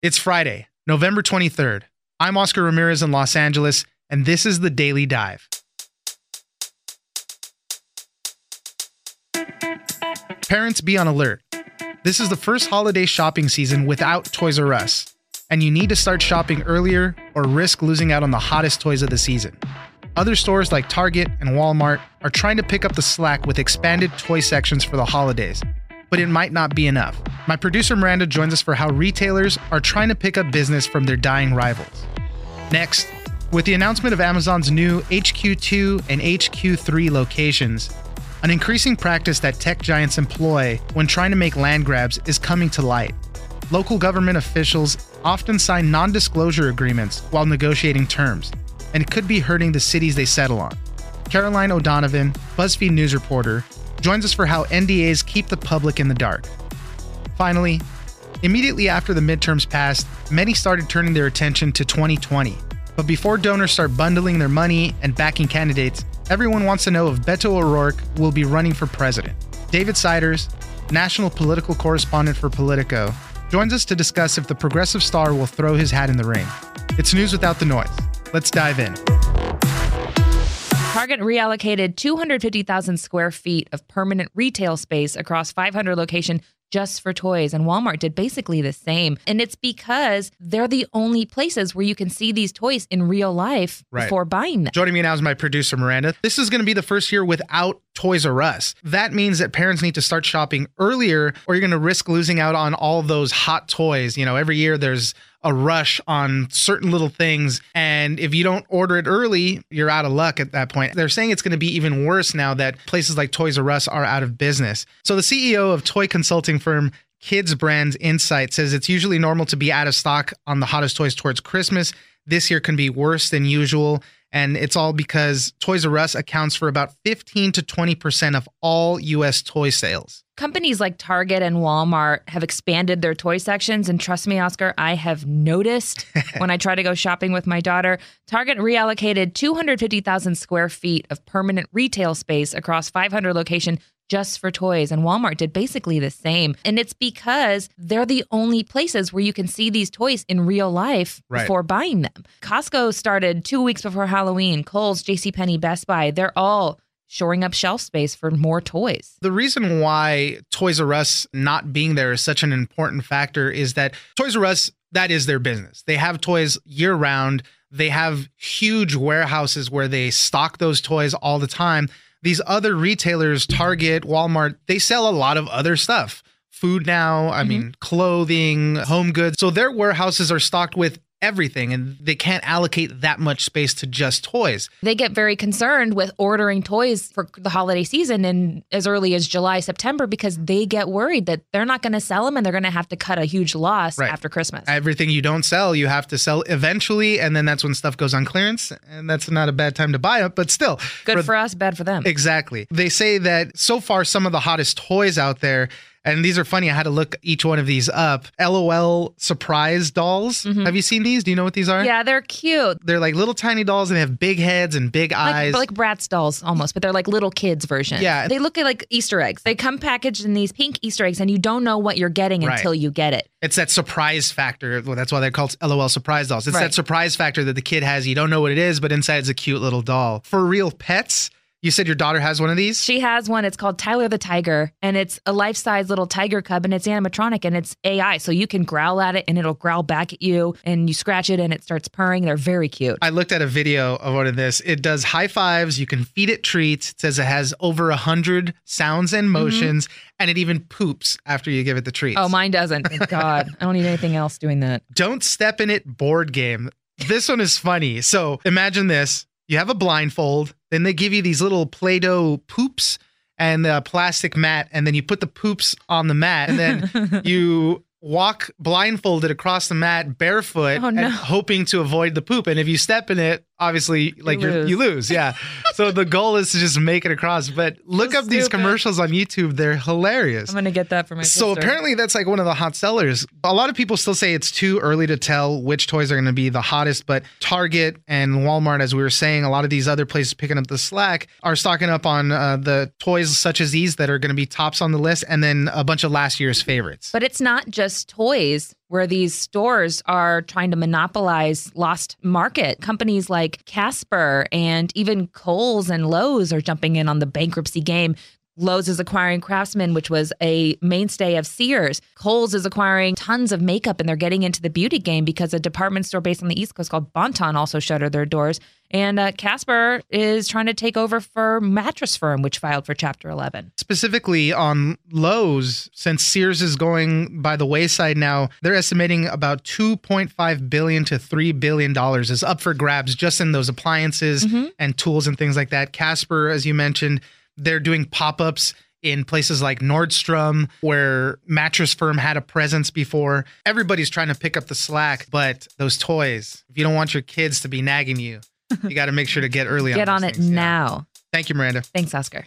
It's Friday, November 23rd. I'm Oscar Ramirez in Los Angeles, and this is the Daily Dive. Parents be on alert. This is the first holiday shopping season without Toys R Us, and you need to start shopping earlier or risk losing out on the hottest toys of the season. Other stores like Target and Walmart are trying to pick up the slack with expanded toy sections for the holidays, but it might not be enough. My producer Miranda joins us for how retailers are trying to pick up business from their dying rivals. Next, with the announcement of Amazon's new HQ2 and HQ3 locations, an increasing practice that tech giants employ when trying to make land grabs is coming to light. Local government officials often sign non disclosure agreements while negotiating terms, and it could be hurting the cities they settle on. Caroline O'Donovan, BuzzFeed News reporter, joins us for how NDAs keep the public in the dark. Finally, immediately after the midterms passed, many started turning their attention to 2020. But before donors start bundling their money and backing candidates, everyone wants to know if Beto O'Rourke will be running for president. David Siders, national political correspondent for Politico, joins us to discuss if the progressive star will throw his hat in the ring. It's news without the noise. Let's dive in. Target reallocated 250,000 square feet of permanent retail space across 500 locations just for toys, and Walmart did basically the same. And it's because they're the only places where you can see these toys in real life Right. before buying them. Joining me now is my producer, Miranda. This is going to be the first year without Toys R Us. That means that parents need to start shopping earlier, or you're going to risk losing out on all those hot toys. You know, every year there's a rush on certain little things. And if you don't order it early, you're out of luck at that point. They're saying it's going to be even worse now that places like Toys R Us are out of business. So the CEO of toy consulting firm Kids Brands Insight says it's usually normal to be out of stock on the hottest toys towards Christmas. This year can be worse than usual. And it's all because Toys R Us accounts for about 15 to 20% of all US toy sales. Companies like Target and Walmart have expanded their toy sections. And trust me, Oscar, I have noticed when I try to go shopping with my daughter, Target reallocated 250,000 square feet of permanent retail space across 500 locations just for toys. And Walmart did basically the same. And it's because they're the only places where you can see these toys in real life Right. before buying them. Costco started two weeks before Halloween. Kohl's, JCPenney, Best Buy, they're all shoring up shelf space for more toys. The reason why Toys R Us not being there is such an important factor is that Toys R Us, that is their business. They have toys year round. They have huge warehouses where they stock those toys all the time. These other retailers, Target, Walmart, they sell a lot of other stuff. Food now, I mm-hmm. mean, clothing, home goods. So their warehouses are stocked with everything and they can't allocate that much space to just toys. they get very concerned with ordering toys for the holiday season in as early as July, September because they get worried that they're not going to sell them and they're going to have to cut a huge loss Right. after Christmas. everything you don't sell you have to sell eventually and then that's when stuff goes on clearance and that's not a bad time to buy it but still Good for us, bad for them. exactly they say that so far some of the hottest toys out there and these are funny i had to look each one of these up lol surprise dolls have you seen these do you know what these are Mm-hmm. yeah, they're cute. they're like little tiny dolls and they have big heads and big eyes Like, like Bratz dolls almost, but they're like little kids version. Yeah. They look like Easter eggs. They come packaged in these pink Easter eggs and you don't know what you're getting Right. until you get it. It's that surprise factor. Well, that's why they're called LOL surprise dolls. It's Right. that surprise factor that the kid has. You don't know what it is, but inside it's a cute little doll. FurReal pets, you said your daughter has one of these? She has one. It's called Tyler the Tiger, and it's a life size little tiger cub, and it's animatronic and it's AI. So you can growl at it, and it'll growl back at you, and you scratch it, and it starts purring. They're very cute. I looked at a video of one of this. It does high fives. You can feed it treats. It says it has over a hundred sounds and mm-hmm. motions, and it even poops after you give it the treats. Oh, mine doesn't. Thank God. I don't need anything else doing that. Don't step in it board game. This one is funny. So imagine this: you have a blindfold, then they give you these little Play-Doh poops and a plastic mat, and then you put the poops on the mat, and then you walk blindfolded across the mat barefoot Oh, no. and hoping to avoid the poop. And if you step in it, obviously like you lose. you lose. Yeah. so the goal is to just make it across. But look So up these stupid. commercials on YouTube. They're hilarious. I'm gonna get that for my So sister. apparently that's like one of the hot sellers. A lot of people still say it's too early to tell which toys are going to be the hottest, but Target and Walmart, as we were saying, a lot of these other places picking up the slack are stocking up on uh, the toys such as these that are going to be tops on the list, and then a bunch of last year's favorites. But it's not just toys. Where these stores are trying to monopolize lost market. Companies like Casper and even Kohl's and Lowe's are jumping in on the bankruptcy game. Lowe's is acquiring Craftsman, which was a mainstay of Sears. Kohl's is acquiring tons of makeup and they're getting into the beauty game because a department store based on the East Coast called Bon-Ton also shuttered their doors. And uh, Casper is trying to take over for Mattress Firm, which filed for Chapter 11. Specifically on Lowe's, since Sears is going by the wayside now, they're estimating about 2.5 billion to 3 billion dollars is up for grabs just in those appliances mm-hmm. and tools and things like that. Casper, as you mentioned, they're doing pop-ups in places like Nordstrom, where Mattress Firm had a presence before. Everybody's trying to pick up the slack, but those toys, if you don't want your kids to be nagging you, you got to make sure to get early get on. Get on it now. Thank you, Miranda. Thanks, Oscar.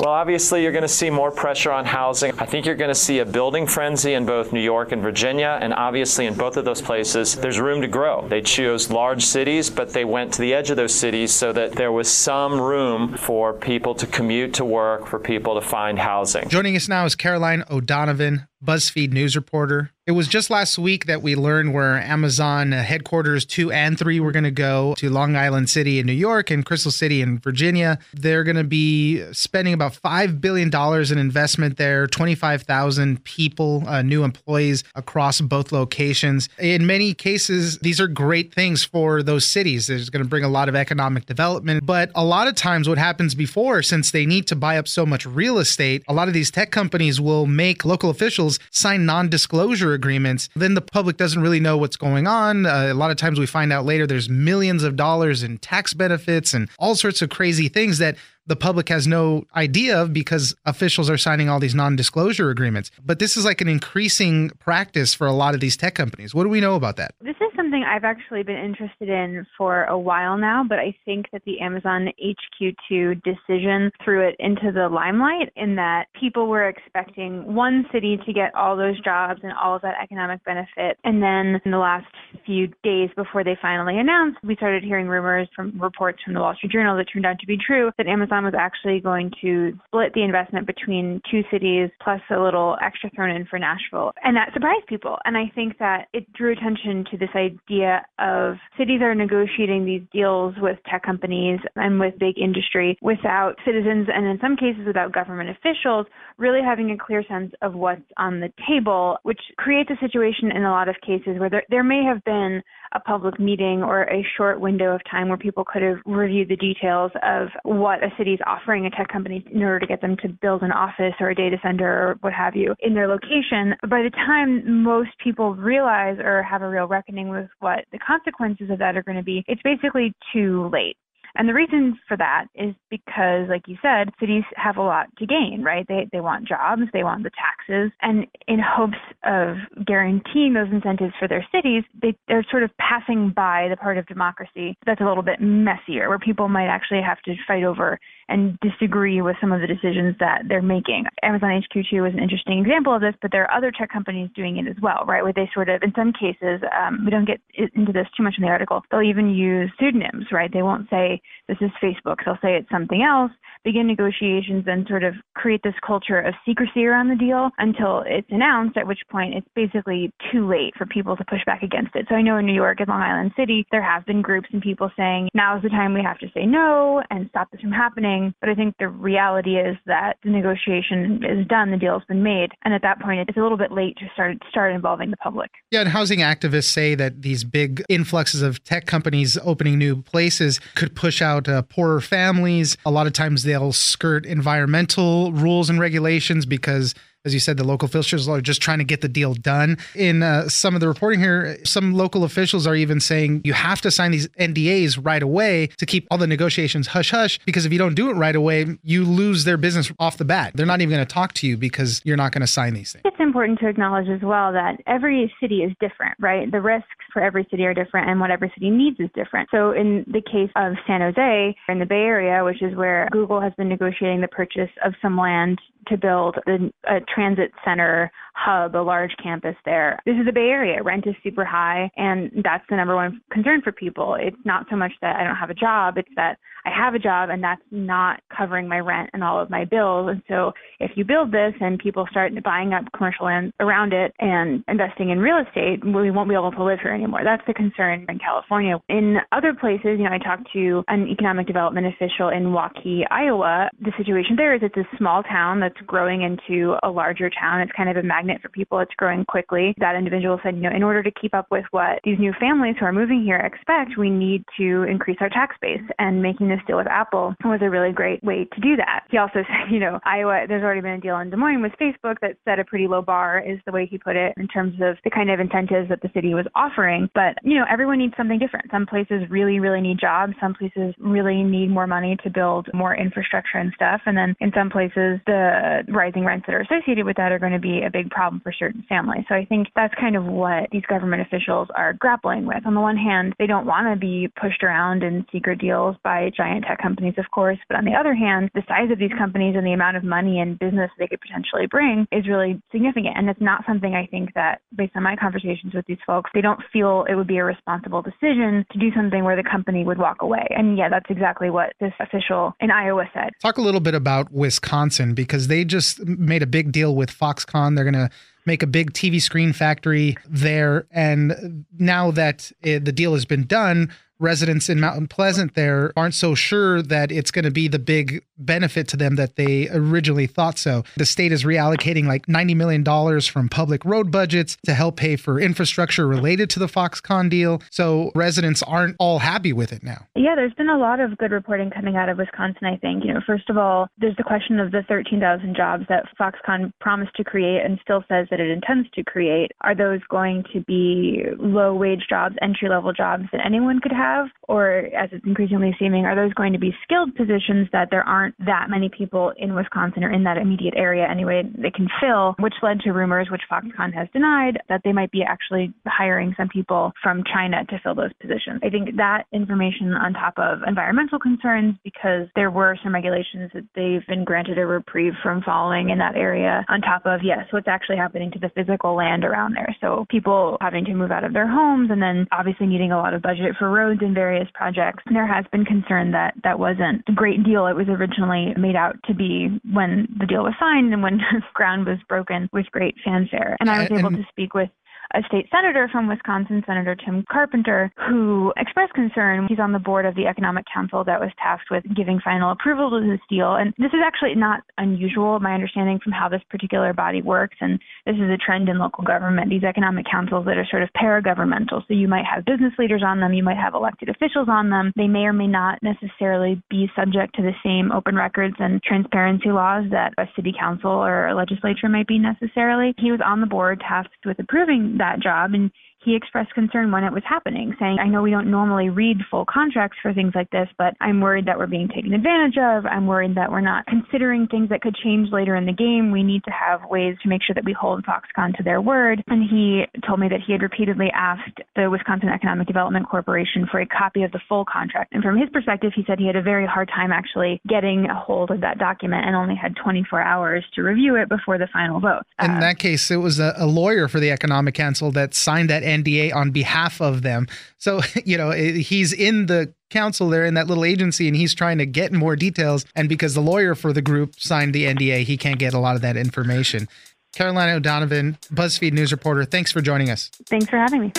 Well, obviously, you're going to see more pressure on housing. I think you're going to see a building frenzy in both New York and Virginia, and obviously, in both of those places, there's room to grow. They chose large cities, but they went to the edge of those cities so that there was some room for people to commute to work, for people to find housing. Joining us now is Caroline O'Donovan, BuzzFeed news reporter. It was just last week that we learned where Amazon headquarters two and three were going to go to Long Island City in New York and Crystal City in Virginia. They're going to be spending about $5 billion in investment there, 25,000 people, uh, new employees across both locations. In many cases, these are great things for those cities. It's going to bring a lot of economic development. But a lot of times, what happens before, since they need to buy up so much real estate, a lot of these tech companies will make local officials sign non disclosure agreements, then the public doesn't really know what's going on. Uh, a lot of times we find out later there's millions of dollars in tax benefits and all sorts of crazy things that the public has no idea of because officials are signing all these non-disclosure agreements. But this is like an increasing practice for a lot of these tech companies. What do we know about that? This is something I've actually been interested in for a while now, but I think that the Amazon HQ2 decision threw it into the limelight in that people were expecting one city to get all those jobs and all of that economic benefit. And then in the last few days before they finally announced, we started hearing rumors from reports from the Wall Street Journal that turned out to be true that Amazon was actually going to split the investment between two cities plus a little extra thrown in for Nashville. And that surprised people. And I think that it drew attention to this idea of cities are negotiating these deals with tech companies and with big industry without citizens and in some cases without government officials really having a clear sense of what's on the table, which creates a situation in a lot of cases where there, there may have been a public meeting or a short window of time where people could have reviewed the details of what a city is offering a tech company in order to get them to build an office or a data center or what have you in their location. By the time most people realize or have a real reckoning with what the consequences of that are going to be, it's basically too late. And the reason for that is because, like you said, cities have a lot to gain, right? They, they want jobs, they want the taxes, and in hopes of guaranteeing those incentives for their cities, they, they're sort of passing by the part of democracy that's a little bit messier, where people might actually have to fight over and disagree with some of the decisions that they're making. Amazon HQ2 is an interesting example of this, but there are other tech companies doing it as well, right? Where they sort of, in some cases, um, we don't get into this too much in the article, they'll even use pseudonyms, right? They won't say this is Facebook, they'll say it's something else, begin negotiations, and sort of create this culture of secrecy around the deal until it's announced, at which point it's basically too late for people to push back against it. So I know in New York and Long Island City, there have been groups and people saying, now is the time we have to say no and stop this from happening but I think the reality is that the negotiation is done, the deal's been made, and at that point, it's a little bit late to start start involving the public. Yeah, and housing activists say that these big influxes of tech companies opening new places could push out uh, poorer families. A lot of times, they'll skirt environmental rules and regulations because as you said, the local officials are just trying to get the deal done. In uh, some of the reporting here, some local officials are even saying you have to sign these NDAs right away to keep all the negotiations hush hush, because if you don't do it right away, you lose their business off the bat. They're not even going to talk to you because you're not going to sign these things. It's important to acknowledge as well that every city is different, right? The risks for every city are different, and what every city needs is different. So, in the case of San Jose, in the Bay Area, which is where Google has been negotiating the purchase of some land to build a, transit center hub, a large campus there. This is the Bay Area. Rent is super high, and that's the number one concern for people. It's not so much that I don't have a job, it's that I have a job and that's not covering my rent and all of my bills. And so if you build this and people start buying up commercial land around it and investing in real estate, we won't be able to live here anymore. That's the concern in California. In other places, you know, I talked to an economic development official in Waukee, Iowa. The situation there is it's a small town that's growing into a larger town. It's kind of a magnet for people. It's growing quickly. That individual said, you know, in order to keep up with what these new families who are moving here expect, we need to increase our tax base. And making this deal with Apple was a really great way to do that. He also said, you know, Iowa, there's already been a deal in Des Moines with Facebook that set a pretty low bar, is the way he put it, in terms of the kind of incentives that the city was offering. But, you know, everyone needs something different. Some places really, really need jobs. Some places really need more money to build more infrastructure and stuff. And then in some places, the rising rents that are associated with that are going to be a big problem for certain families. So I think that's kind of what these government officials are grappling with. On the one hand, they don't want to be pushed around in secret deals by giant tech companies, of course. But on the other hand, the size of these companies and the amount of money and business they could potentially bring is really significant. And it's not something I think that, based on my conversations with these folks, they don't feel it would be a responsible decision to do something where the company would walk away. And yeah, that's exactly what this official in Iowa said. Talk a little bit about Wisconsin because they just made a big deal with Foxconn. They're going to make a big TV screen factory there. And now that it, the deal has been done, residents in Mount Pleasant there aren't so sure that it's going to be the big benefit to them that they originally thought so. The state is reallocating like $90 million from public road budgets to help pay for infrastructure related to the Foxconn deal. So residents aren't all happy with it now. Yeah, there's been a lot of good reporting coming out of Wisconsin, I think. You know, first of all, there's the question of the 13,000 jobs that Foxconn promised to create and still says that it intends to create. Are those going to be low wage jobs, entry level jobs that anyone could have? Have, or as it's increasingly seeming, are those going to be skilled positions that there aren't that many people in Wisconsin or in that immediate area anyway they can fill, which led to rumors, which Foxconn has denied, that they might be actually hiring some people from China to fill those positions. I think that information on top of environmental concerns, because there were some regulations that they've been granted a reprieve from following in that area, on top of, yes, what's actually happening to the physical land around there. So people having to move out of their homes and then obviously needing a lot of budget for roads in various projects. There has been concern that that wasn't a great deal it was originally made out to be when the deal was signed and when ground was broken with great fanfare. And I was able to speak with a state senator from Wisconsin, Senator Tim Carpenter, who expressed concern. He's on the board of the Economic Council that was tasked with giving final approval to this deal. And this is actually not unusual, my understanding from how this particular body works. And this is a trend in local government, these economic councils that are sort of paragovernmental. So you might have business leaders on them, you might have elected officials on them. They may or may not necessarily be subject to the same open records and transparency laws that a city council or a legislature might be necessarily. He was on the board tasked with approving that job. And he expressed concern when it was happening, saying, I know we don't normally read full contracts for things like this, but I'm worried that we're being taken advantage of. I'm worried that we're not considering things that could change later in the game. We need to have ways to make sure that we hold Foxconn to their word. And he told me that he had repeatedly asked the Wisconsin Economic Development Corporation for a copy of the full contract. And from his perspective, he said he had a very hard time actually getting a hold of that document and only had 24 hours to review it before the final vote. In uh, that case, it was a, a lawyer for the Economic Council that signed that NDA on behalf of them. So, you know, he's in the council there in that little agency and he's trying to get more details. And because the lawyer for the group signed the NDA, he can't get a lot of that information. Caroline O'Donovan, BuzzFeed News reporter, thanks for joining us. Thanks for having me.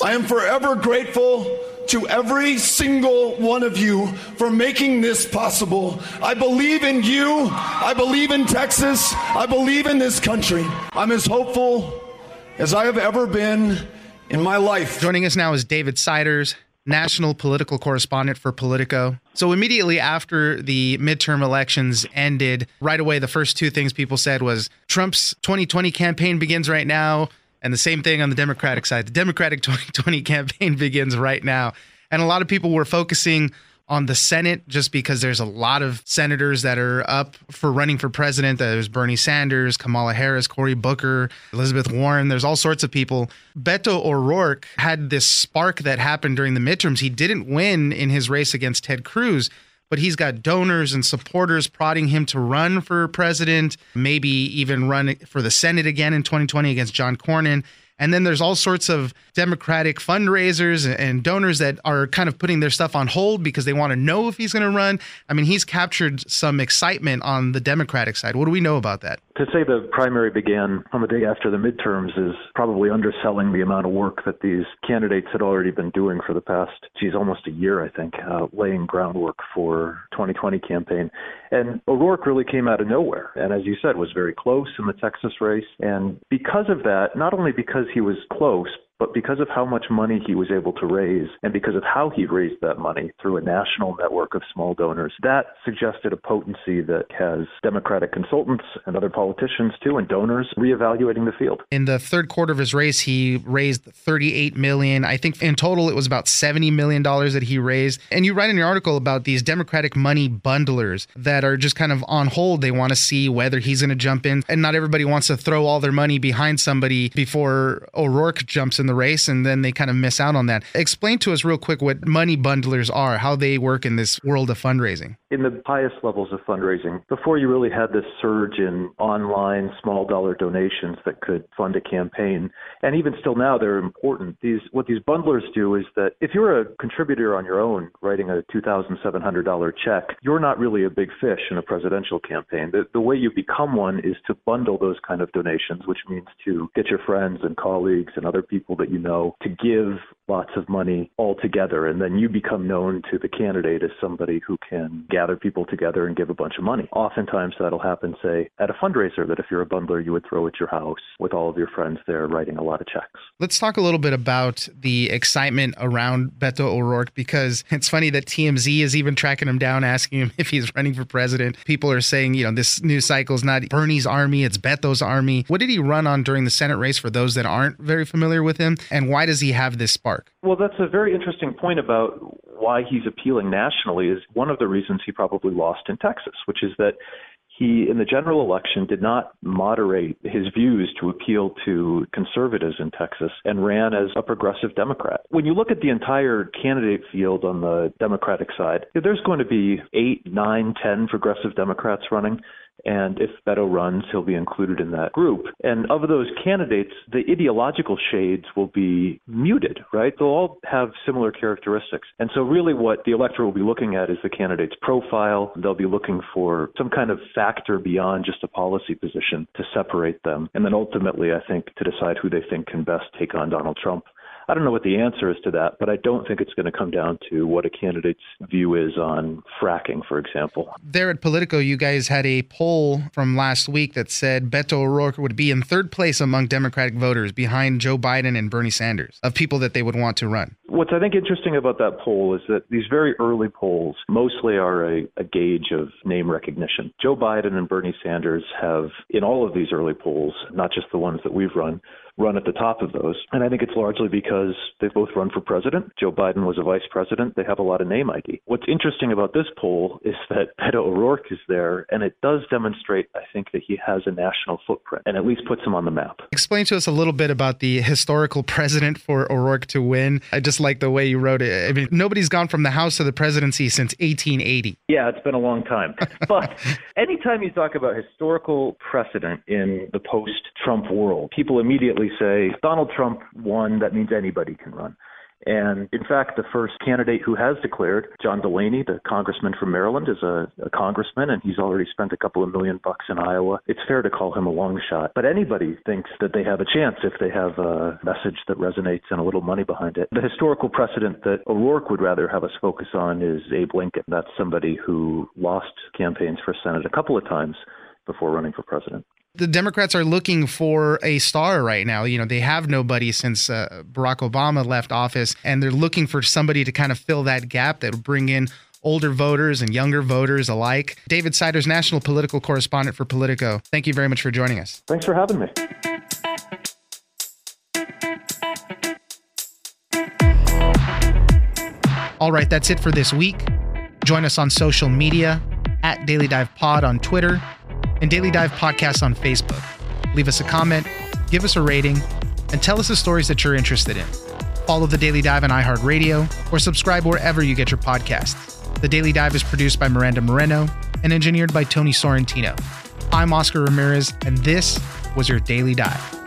I am forever grateful to every single one of you for making this possible. I believe in you. I believe in Texas. I believe in this country. I'm as hopeful as I have ever been in my life. Joining us now is David Siders, national political correspondent for Politico. So, immediately after the midterm elections ended, right away, the first two things people said was Trump's 2020 campaign begins right now. And the same thing on the Democratic side. The Democratic 2020 campaign begins right now. And a lot of people were focusing on the Senate just because there's a lot of senators that are up for running for president. There's Bernie Sanders, Kamala Harris, Cory Booker, Elizabeth Warren. There's all sorts of people. Beto O'Rourke had this spark that happened during the midterms. He didn't win in his race against Ted Cruz, but he's got donors and supporters prodding him to run for president, maybe even run for the Senate again in 2020 against John Cornyn. And then there's all sorts of Democratic fundraisers and donors that are kind of putting their stuff on hold because they want to know if he's going to run. I mean, he's captured some excitement on the Democratic side. What do we know about that? To say the primary began on the day after the midterms is probably underselling the amount of work that these candidates had already been doing for the past, geez, almost a year, I think, uh, laying groundwork for 2020 campaign. And O'Rourke really came out of nowhere. And as you said, was very close in the Texas race. And because of that, not only because he was close, but because of how much money he was able to raise and because of how he raised that money through a national network of small donors, that suggested a potency that has Democratic consultants and other politicians too and donors reevaluating the field. In the third quarter of his race, he raised 38 million. I think in total it was about 70 million dollars that he raised. And you write in your article about these Democratic money bundlers that are just kind of on hold. They want to see whether he's going to jump in. And not everybody wants to throw all their money behind somebody before O'Rourke jumps in the race and then they kind of miss out on that. Explain to us real quick what money bundlers are, how they work in this world of fundraising. In the highest levels of fundraising, before you really had this surge in online small dollar donations that could fund a campaign, and even still now they're important. These what these bundlers do is that if you're a contributor on your own writing a $2,700 check, you're not really a big fish in a presidential campaign. The, the way you become one is to bundle those kind of donations, which means to get your friends and colleagues and other people that you know to give lots of money all together. And then you become known to the candidate as somebody who can gather people together and give a bunch of money. Oftentimes that'll happen, say, at a fundraiser that if you're a bundler, you would throw at your house with all of your friends there writing a lot of checks. Let's talk a little bit about the excitement around Beto O'Rourke because it's funny that TMZ is even tracking him down, asking him if he's running for president. People are saying, you know, this news cycle is not Bernie's army, it's Beto's army. What did he run on during the Senate race for those that aren't very familiar with him? And why does he have this spark? Well, that's a very interesting point about why he's appealing nationally is one of the reasons he probably lost in Texas, which is that he, in the general election, did not moderate his views to appeal to conservatives in Texas and ran as a progressive Democrat. When you look at the entire candidate field on the Democratic side, there's going to be eight, nine, ten progressive Democrats running. And if Beto runs, he'll be included in that group. And of those candidates, the ideological shades will be muted, right? They'll all have similar characteristics. And so, really, what the electorate will be looking at is the candidate's profile. They'll be looking for some kind of factor beyond just a policy position to separate them. And then ultimately, I think, to decide who they think can best take on Donald Trump. I don't know what the answer is to that, but I don't think it's going to come down to what a candidate's view is on fracking, for example. There at Politico, you guys had a poll from last week that said Beto O'Rourke would be in third place among Democratic voters behind Joe Biden and Bernie Sanders of people that they would want to run. What's I think interesting about that poll is that these very early polls mostly are a, a gauge of name recognition. Joe Biden and Bernie Sanders have, in all of these early polls, not just the ones that we've run, run at the top of those. And I think it's largely because they've both run for president. Joe Biden was a vice president. They have a lot of name ID. What's interesting about this poll is that Beto O'Rourke is there, and it does demonstrate, I think, that he has a national footprint and at least puts him on the map. Explain to us a little bit about the historical precedent for O'Rourke to win. I just like the way you wrote it. I mean, nobody's gone from the House to the presidency since 1880. Yeah, it's been a long time. but anytime you talk about historical precedent in the post Trump world, people immediately say Donald Trump won, that means anybody can run. And in fact, the first candidate who has declared, John Delaney, the congressman from Maryland, is a, a, congressman, and he's already spent a couple of million bucks in Iowa. It's fair to call him a long shot. But anybody thinks that they have a chance if they have a message that resonates and a little money behind it. The historical precedent that O'Rourke would rather have us focus on is Abe Lincoln. That's somebody who lost campaigns for Senate a couple of times before running for president the Democrats are looking for a star right now. You know, they have nobody since uh, Barack Obama left office, and they're looking for somebody to kind of fill that gap that would bring in older voters and younger voters alike. David Siders, national political correspondent for Politico. Thank you very much for joining us. Thanks for having me. All right, that's it for this week. Join us on social media at Daily Dive Pod on Twitter and Daily Dive Podcast on Facebook. Leave us a comment, give us a rating, and tell us the stories that you're interested in. Follow the Daily Dive on iHeartRadio or subscribe wherever you get your podcasts. The Daily Dive is produced by Miranda Moreno and engineered by Tony Sorrentino. I'm Oscar Ramirez, and this was your Daily Dive.